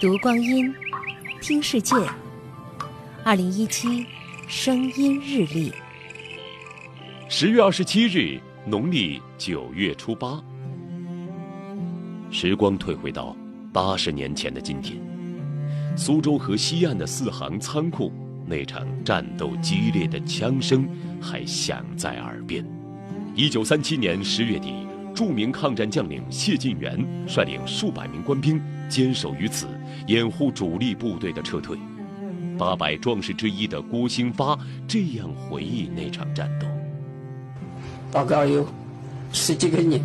读光阴，听世界。二零一七声音日历，十月二十七日，农历九月初八。时光退回到八十年前的今天，苏州河西岸的四行仓库，那场战斗激烈的枪声还响在耳边。一九三七年十月底。著名抗战将领谢晋元率领数百名官兵坚守于此，掩护主力部队的撤退。八百壮士之一的郭兴发这样回忆那场战斗：大概有十几个人，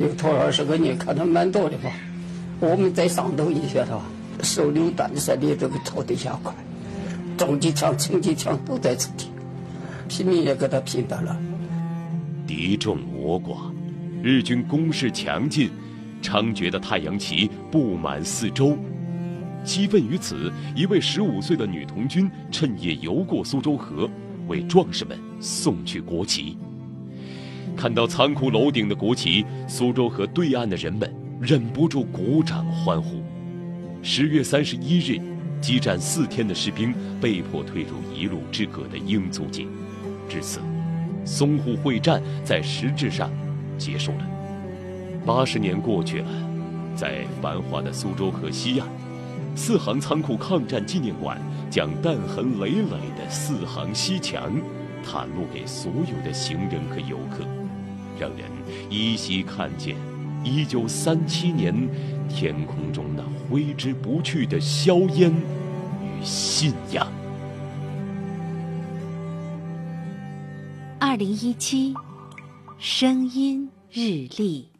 有头二十个人，可能蛮多的吧。我们在上头一些的，手榴弹射的这个朝底下快，重机枪、轻机枪都在这里，拼命也给他拼到了。敌众我寡。日军攻势强劲，猖獗的太阳旗布满四周。激愤于此，一位十五岁的女童军趁夜游过苏州河，为壮士们送去国旗。看到仓库楼顶的国旗，苏州河对岸的人们忍不住鼓掌欢呼。十月三十一日，激战四天的士兵被迫退入一路之隔的英租界。至此，淞沪会战在实质上。结束了。八十年过去了，在繁华的苏州河西岸，四行仓库抗战纪念馆将弹痕累累的四行西墙袒露给所有的行人和游客，让人依稀看见一九三七年天空中那挥之不去的硝烟与信仰。二零一七。声音日历。